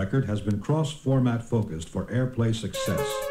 Record has been cross-format focused for airplay success.